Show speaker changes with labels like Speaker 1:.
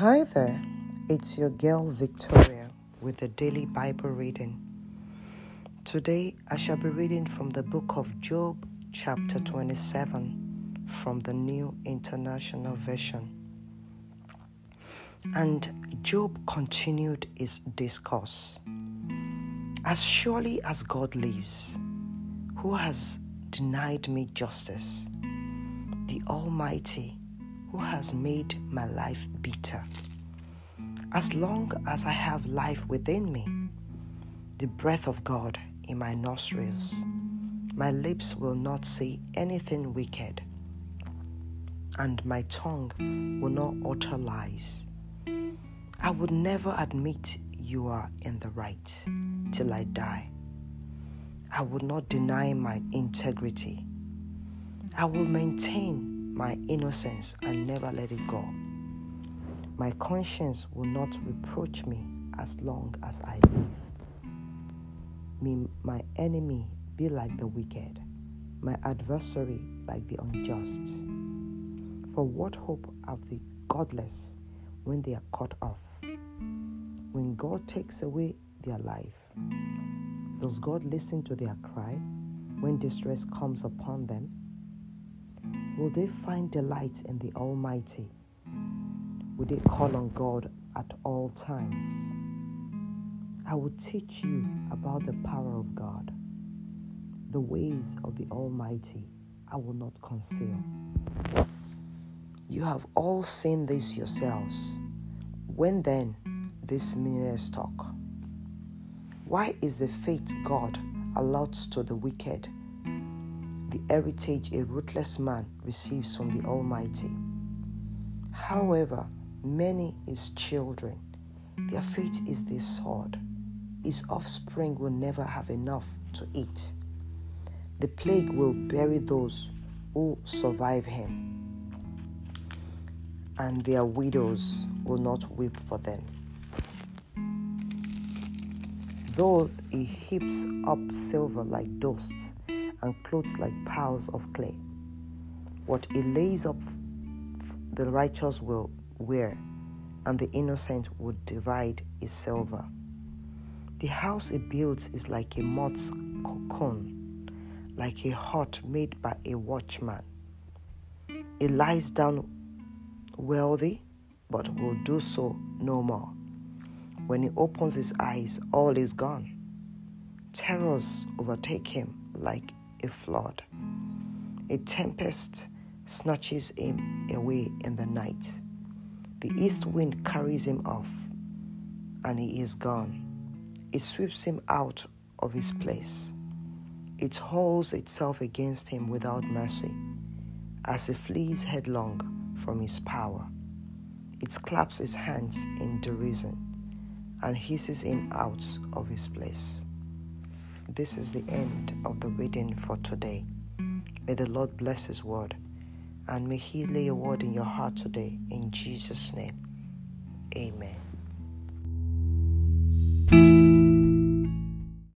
Speaker 1: Hi there, it's your girl Victoria with the daily Bible reading. Today I shall be reading from the book of Job, chapter 27, from the New International Version. And Job continued his discourse. As surely as God lives, who has denied me justice? The Almighty who has made my life bitter. As long as I have life within me, the breath of God in my nostrils, my lips will not say anything wicked, and my tongue will not utter lies. I would never admit you are in the right till I die. I would not deny my integrity. I will maintain my innocence and never let it go. My conscience will not reproach me as long as I live. May my enemy be like the wicked, my adversary like the unjust. For what hope have the godless when they are cut off? When God takes away their life, does God listen to their cry when distress comes upon them? Will they find delight in the Almighty? Will they call on God at all times? I will teach you about the power of God. The ways of the Almighty I will not conceal. You have all seen this yourselves. When then this meanest talk? Why is the fate God allots to the wicked the heritage a ruthless man receives from the Almighty. However, many his children, their fate is the sword. His offspring will never have enough to eat. The plague will bury those who survive him, and their widows will not weep for them. Though he heaps up silver like dust, and clothes like piles of clay. What he lays up, the righteous will wear, and the innocent would divide his silver. The house he builds is like a moth's cocoon, like a hut made by a watchman. He lies down wealthy, but will do so no more. When he opens his eyes, all is gone. Terrors overtake him like a flood. A tempest snatches him away in the night. The east wind carries him off, and he is gone. It sweeps him out of his place. It hauls itself against him without mercy, as he flees headlong from his power. It claps its hands in derision and hisses him out of his place. This is the end of the reading for today. May the Lord bless His word and may He lay a word in your heart today. In Jesus' name, Amen.